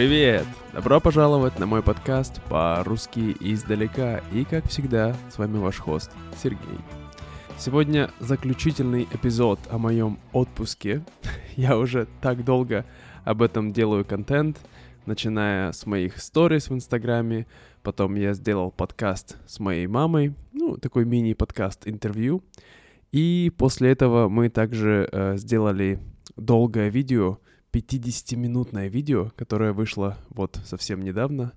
Привет! Добро пожаловать на мой подкаст по-русски издалека. И, как всегда, с вами ваш хост Сергей. Сегодня заключительный эпизод о моем отпуске. Я уже так долго об этом делаю контент, начиная с моих сториз в Инстаграме, потом я сделал подкаст с моей мамой, ну, такой мини-подкаст интервью, и после этого мы также э, сделали долгое видео, 50-минутное видео, которое вышло вот совсем недавно,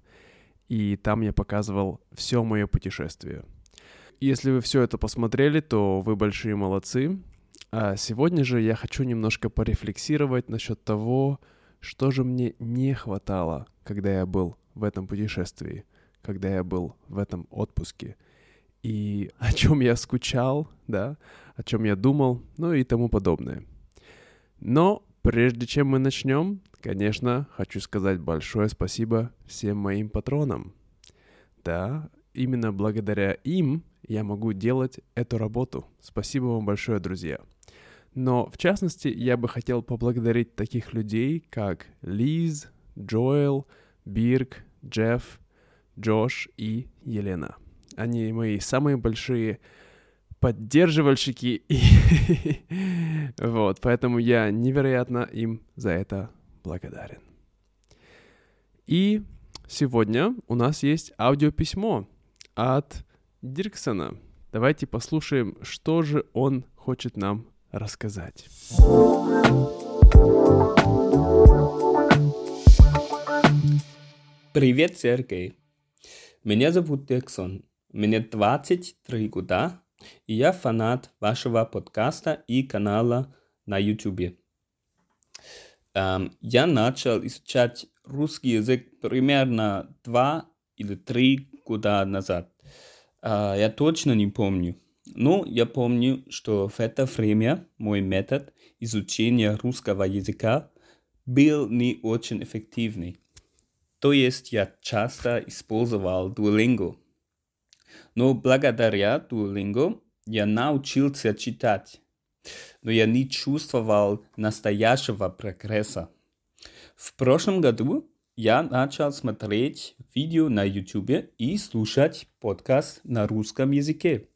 и там я показывал все мое путешествие. Если вы все это посмотрели, то вы большие молодцы. А сегодня же я хочу немножко порефлексировать насчет того, что же мне не хватало, когда я был в этом путешествии, когда я был в этом отпуске, и о чем я скучал, да, о чем я думал, ну и тому подобное. Но прежде чем мы начнем, конечно, хочу сказать большое спасибо всем моим патронам. Да, именно благодаря им я могу делать эту работу. Спасибо вам большое, друзья. Но, в частности, я бы хотел поблагодарить таких людей, как Лиз, Джоэл, Бирк, Джефф, Джош и Елена. Они мои самые большие поддерживальщики. И вот, поэтому я невероятно им за это благодарен. И сегодня у нас есть аудиописьмо от Дирксона. Давайте послушаем, что же он хочет нам рассказать. Привет, Сергей. Меня зовут Дирксон. Мне 23 года, и я фанат вашего подкаста и канала на YouTube. Um, я начал изучать русский язык примерно два или три года назад. Uh, я точно не помню. Но я помню, что в это время мой метод изучения русского языка был не очень эффективный. То есть я часто использовал Duolingo – но благодаря Duolingo я научился читать, но я не чувствовал настоящего прогресса. В прошлом году я начал смотреть видео на YouTube и слушать подкаст на русском языке.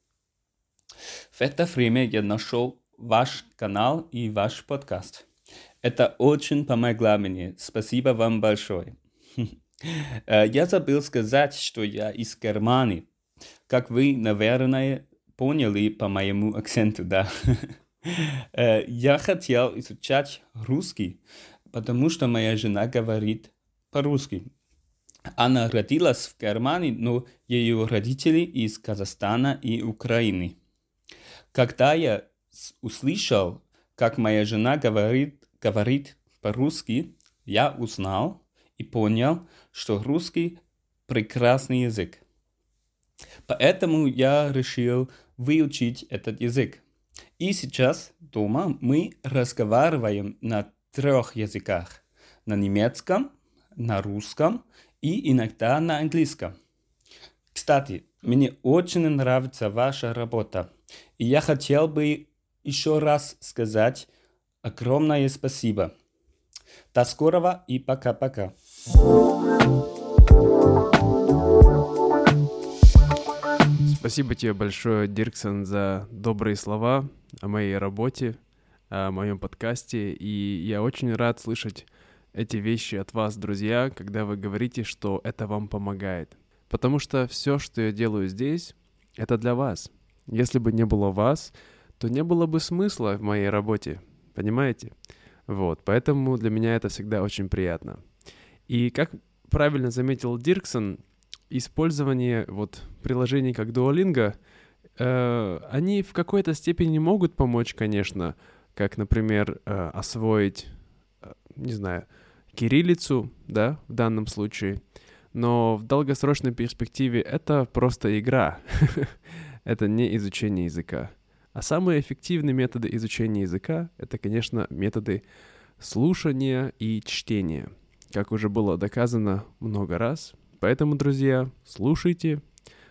В это время я нашел ваш канал и ваш подкаст. Это очень помогло мне. Спасибо вам большое. Э, я забыл сказать, что я из Германии. Как вы, наверное, поняли по моему акценту, да. Э, я хотел изучать русский, потому что моя жена говорит по-русски. Она родилась в Германии, но ее родители из Казахстана и Украины. Когда я услышал, как моя жена говорит, говорит по-русски, я узнал и понял, что русский прекрасный язык. Поэтому я решил выучить этот язык. И сейчас дома мы разговариваем на трех языках. На немецком, на русском и иногда на английском. Кстати, мне очень нравится ваша работа. И я хотел бы еще раз сказать огромное спасибо. До скорого и пока-пока. Спасибо тебе большое, Дирксон, за добрые слова о моей работе, о моем подкасте. И я очень рад слышать эти вещи от вас, друзья, когда вы говорите, что это вам помогает. Потому что все, что я делаю здесь, это для вас. Если бы не было вас, то не было бы смысла в моей работе. Понимаете? Вот, поэтому для меня это всегда очень приятно. И как правильно заметил Дирксон, использование вот приложений как Duolingo, э, они в какой-то степени могут помочь, конечно, как, например, э, освоить, э, не знаю, кириллицу, да, в данном случае, но в долгосрочной перспективе это просто игра, это не изучение языка. А самые эффективные методы изучения языка — это, конечно, методы слушания и чтения. Как уже было доказано много раз — Поэтому, друзья, слушайте,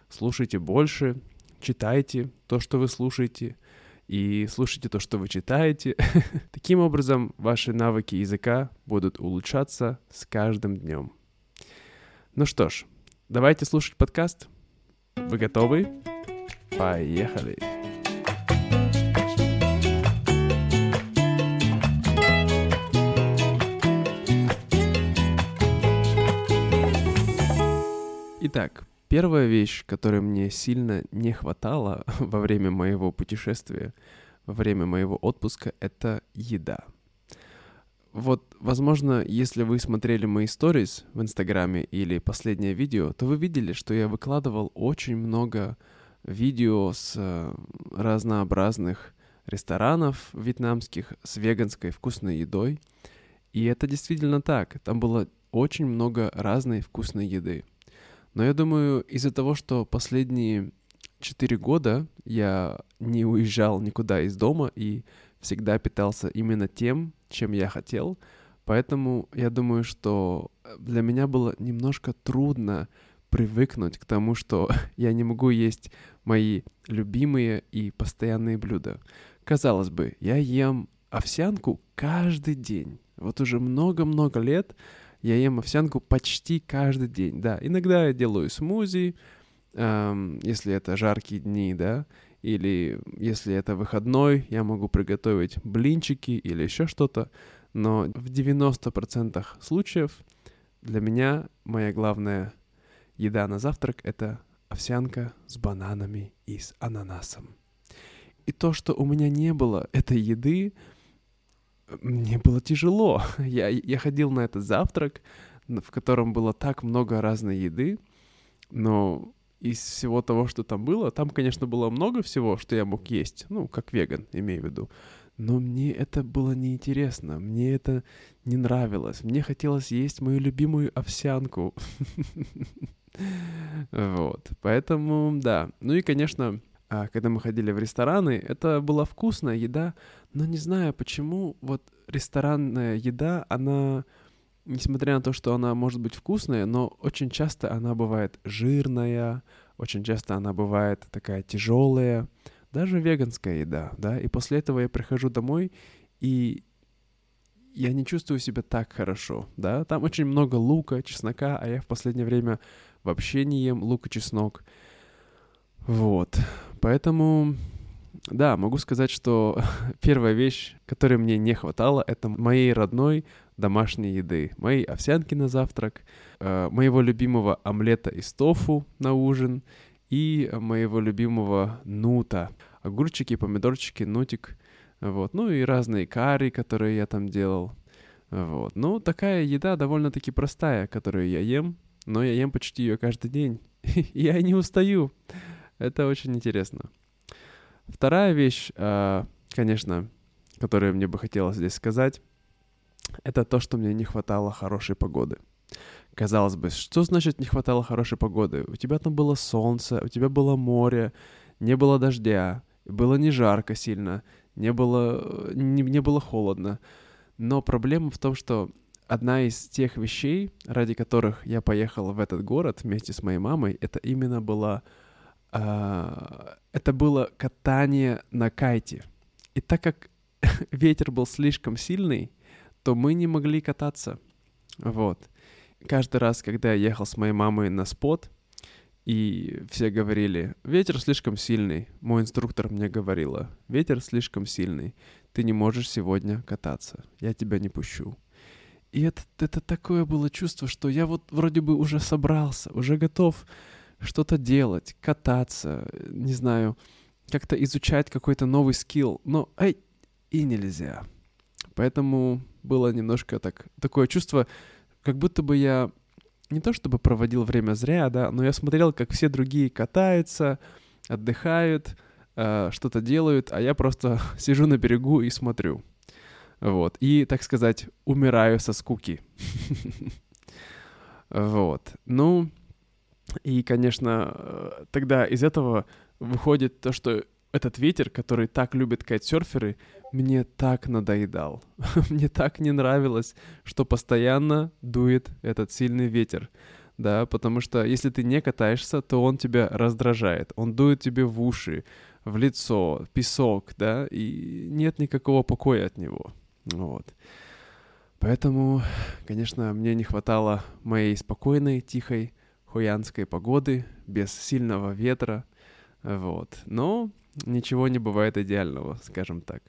слушайте больше, читайте то, что вы слушаете. и слушайте то, что вы читаете. Таким образом, ваши навыки языка будут улучшаться с каждым днем. Ну что ж, давайте слушать подкаст. Вы готовы? Поехали! Итак, первая вещь, которой мне сильно не хватало во время моего путешествия, во время моего отпуска, это еда. Вот, возможно, если вы смотрели мои сторис в Инстаграме или последнее видео, то вы видели, что я выкладывал очень много видео с э, разнообразных ресторанов вьетнамских с веганской вкусной едой. И это действительно так. Там было очень много разной вкусной еды. Но я думаю, из-за того, что последние четыре года я не уезжал никуда из дома и всегда питался именно тем, чем я хотел, поэтому я думаю, что для меня было немножко трудно привыкнуть к тому, что я не могу есть мои любимые и постоянные блюда. Казалось бы, я ем овсянку каждый день. Вот уже много-много лет я ем овсянку почти каждый день, да. Иногда я делаю смузи, эм, если это жаркие дни, да, или если это выходной, я могу приготовить блинчики или еще что-то, но в 90% случаев для меня моя главная еда на завтрак — это овсянка с бананами и с ананасом. И то, что у меня не было этой еды, мне было тяжело. Я, я ходил на этот завтрак, в котором было так много разной еды, но из всего того, что там было, там, конечно, было много всего, что я мог есть, ну, как веган, имею в виду. Но мне это было неинтересно, мне это не нравилось. Мне хотелось есть мою любимую овсянку. Вот, поэтому, да. Ну и, конечно, а, когда мы ходили в рестораны, это была вкусная еда, но не знаю почему, вот ресторанная еда, она, несмотря на то, что она может быть вкусная, но очень часто она бывает жирная, очень часто она бывает такая тяжелая, даже веганская еда, да, и после этого я прихожу домой, и я не чувствую себя так хорошо, да, там очень много лука, чеснока, а я в последнее время вообще не ем лук и чеснок, вот, Поэтому, да, могу сказать, что первая вещь, которой мне не хватало, это моей родной домашней еды. Моей овсянки на завтрак, э, моего любимого омлета из тофу на ужин и моего любимого нута. Огурчики, помидорчики, нутик. Вот. Ну и разные карри, которые я там делал. Вот. Ну, такая еда довольно-таки простая, которую я ем, но я ем почти ее каждый день. я не устаю. Это очень интересно. Вторая вещь, а, конечно, которую мне бы хотелось здесь сказать, это то, что мне не хватало хорошей погоды. Казалось бы, что значит не хватало хорошей погоды? У тебя там было солнце, у тебя было море, не было дождя, было не жарко сильно, не было, не, не было холодно. Но проблема в том, что одна из тех вещей, ради которых я поехал в этот город вместе с моей мамой, это именно была это было катание на кайте. И так как ветер был слишком сильный, то мы не могли кататься. Вот. Каждый раз, когда я ехал с моей мамой на спот, и все говорили, ветер слишком сильный. Мой инструктор мне говорила, ветер слишком сильный. Ты не можешь сегодня кататься. Я тебя не пущу. И это, это такое было чувство, что я вот вроде бы уже собрался, уже готов что-то делать, кататься, не знаю, как-то изучать какой-то новый скилл, но эй, и нельзя. Поэтому было немножко так, такое чувство, как будто бы я не то чтобы проводил время зря, да, но я смотрел, как все другие катаются, отдыхают, э, что-то делают, а я просто сижу на берегу и смотрю. Вот. И, так сказать, умираю со скуки. Вот. Ну, и, конечно, э, тогда из этого выходит то, что этот ветер, который так любят кайтсерферы, мне так надоедал. мне так не нравилось, что постоянно дует этот сильный ветер. Да, потому что если ты не катаешься, то он тебя раздражает. Он дует тебе в уши, в лицо, песок, да, и нет никакого покоя от него. Вот. Поэтому, конечно, мне не хватало моей спокойной, тихой, хуянской погоды, без сильного ветра, вот. Но ничего не бывает идеального, скажем так.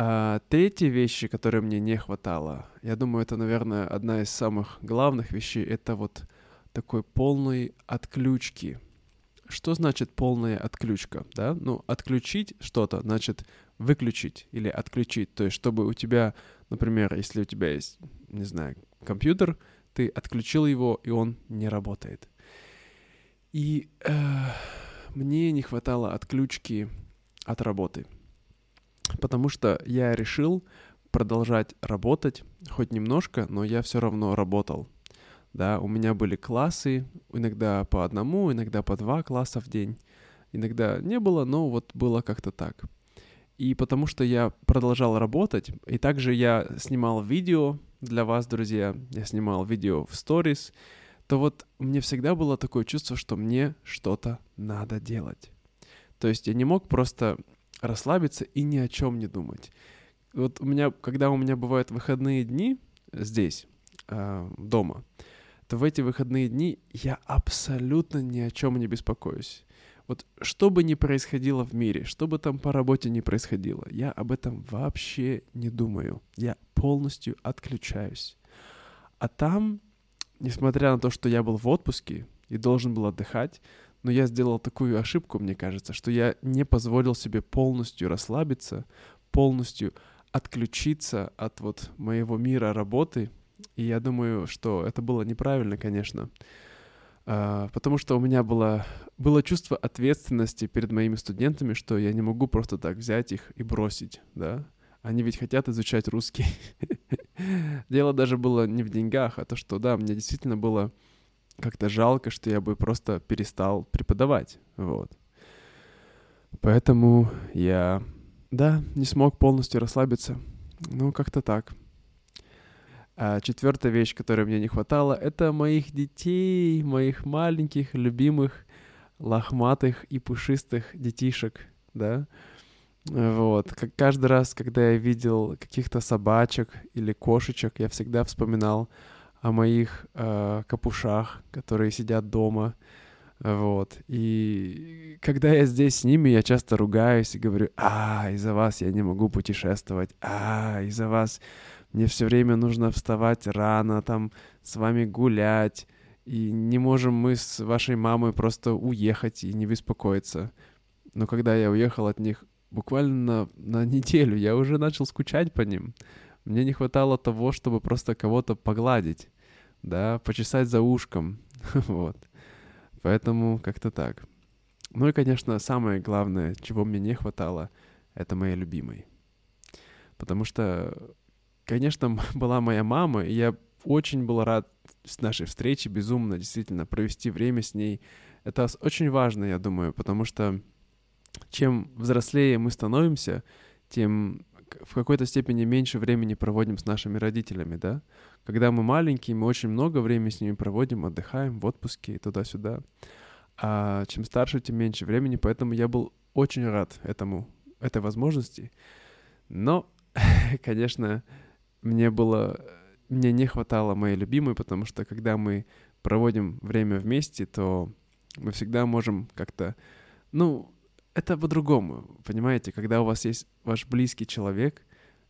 А третьи вещи, которые мне не хватало, я думаю, это, наверное, одна из самых главных вещей, это вот такой полной отключки. Что значит полная отключка, да? Ну, отключить что-то, значит выключить или отключить. То есть, чтобы у тебя, например, если у тебя есть, не знаю, компьютер, ты отключил его, и он не работает. И э, мне не хватало отключки от работы — потому что я решил продолжать работать, хоть немножко, но я все равно работал. Да, у меня были классы, иногда по одному, иногда по два класса в день. Иногда не было, но вот было как-то так. И потому что я продолжал работать, и также я снимал видео для вас, друзья, я снимал видео в сторис, то вот мне всегда было такое чувство, что мне что-то надо делать. То есть я не мог просто расслабиться и ни о чем не думать. Вот у меня, когда у меня бывают выходные дни здесь, э, дома, то в эти выходные дни я абсолютно ни о чем не беспокоюсь. Вот что бы ни происходило в мире, что бы там по работе ни происходило, я об этом вообще не думаю. Я полностью отключаюсь. А там, несмотря на то, что я был в отпуске и должен был отдыхать, но я сделал такую ошибку, мне кажется, что я не позволил себе полностью расслабиться, полностью отключиться от вот моего мира работы. И я думаю, что это было неправильно, конечно. Uh, потому что у меня было, было чувство ответственности перед моими студентами, что я не могу просто так взять их и бросить, да. Они ведь хотят изучать русский. Дело даже было не в деньгах, а то, что, да, мне действительно было как-то жалко, что я бы просто перестал преподавать, вот. Поэтому я, да, не смог полностью расслабиться. Ну, как-то так. А четвертая вещь, которой мне не хватало, это моих детей, моих маленьких, любимых, лохматых и пушистых детишек, да. Вот. Как каждый раз, когда я видел каких-то собачек или кошечек, я всегда вспоминал о моих э, капушах, которые сидят дома. Вот. И когда я здесь с ними, я часто ругаюсь и говорю, а, из-за вас я не могу путешествовать, а, из-за вас мне все время нужно вставать рано, там, с вами гулять, и не можем мы с вашей мамой просто уехать и не беспокоиться. Но когда я уехал от них буквально на, неделю, я уже начал скучать по ним. Мне не хватало того, чтобы просто кого-то погладить, да, почесать за ушком, вот. Поэтому как-то так. Ну и, конечно, самое главное, чего мне не хватало, это моей любимой. Потому что, конечно, была моя мама, и я очень был рад с нашей встречи, безумно, действительно, провести время с ней. Это очень важно, я думаю, потому что чем взрослее мы становимся, тем в какой-то степени меньше времени проводим с нашими родителями, да? Когда мы маленькие, мы очень много времени с ними проводим, отдыхаем в отпуске и туда-сюда. А чем старше, тем меньше времени, поэтому я был очень рад этому, этой возможности. Но, конечно, мне было, мне не хватало моей любимой, потому что когда мы проводим время вместе, то мы всегда можем как-то, ну, это по-другому, понимаете, когда у вас есть ваш близкий человек,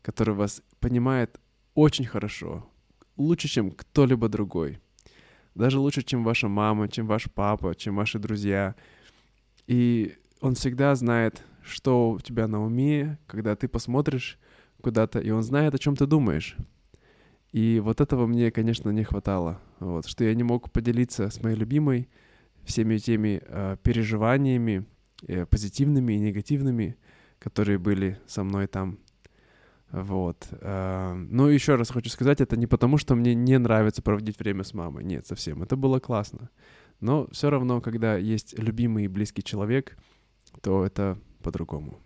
который вас понимает очень хорошо, лучше, чем кто-либо другой. Даже лучше, чем ваша мама, чем ваш папа, чем ваши друзья. И он всегда знает, что у тебя на уме, когда ты посмотришь куда-то, и он знает, о чем ты думаешь. И вот этого мне, конечно, не хватало. Вот, что я не мог поделиться с моей любимой всеми теми э, переживаниями, э, позитивными и негативными, которые были со мной там. Вот. Э, ну, еще раз хочу сказать, это не потому, что мне не нравится проводить время с мамой. Нет, совсем. Это было классно. Но все равно, когда есть любимый и близкий человек, то это по-другому.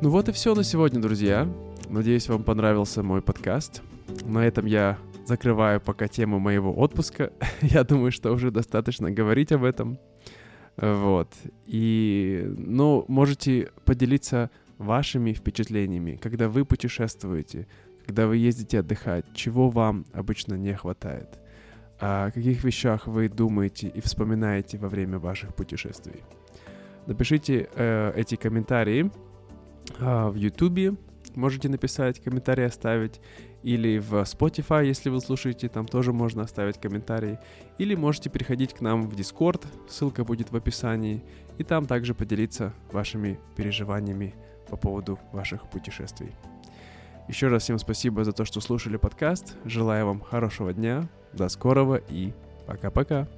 Ну вот и все на сегодня, друзья. Надеюсь, вам понравился мой подкаст. На этом я закрываю пока тему моего отпуска. я думаю, что уже достаточно говорить об этом. Вот. И, ну, можете поделиться вашими впечатлениями, когда вы путешествуете, когда вы ездите отдыхать, чего вам обычно не хватает, о каких вещах вы думаете и вспоминаете во время ваших путешествий. Напишите э, эти комментарии в YouTube, можете написать, комментарий оставить, или в Spotify, если вы слушаете, там тоже можно оставить комментарий, или можете переходить к нам в Discord, ссылка будет в описании, и там также поделиться вашими переживаниями по поводу ваших путешествий. Еще раз всем спасибо за то, что слушали подкаст. Желаю вам хорошего дня, до скорого и пока-пока.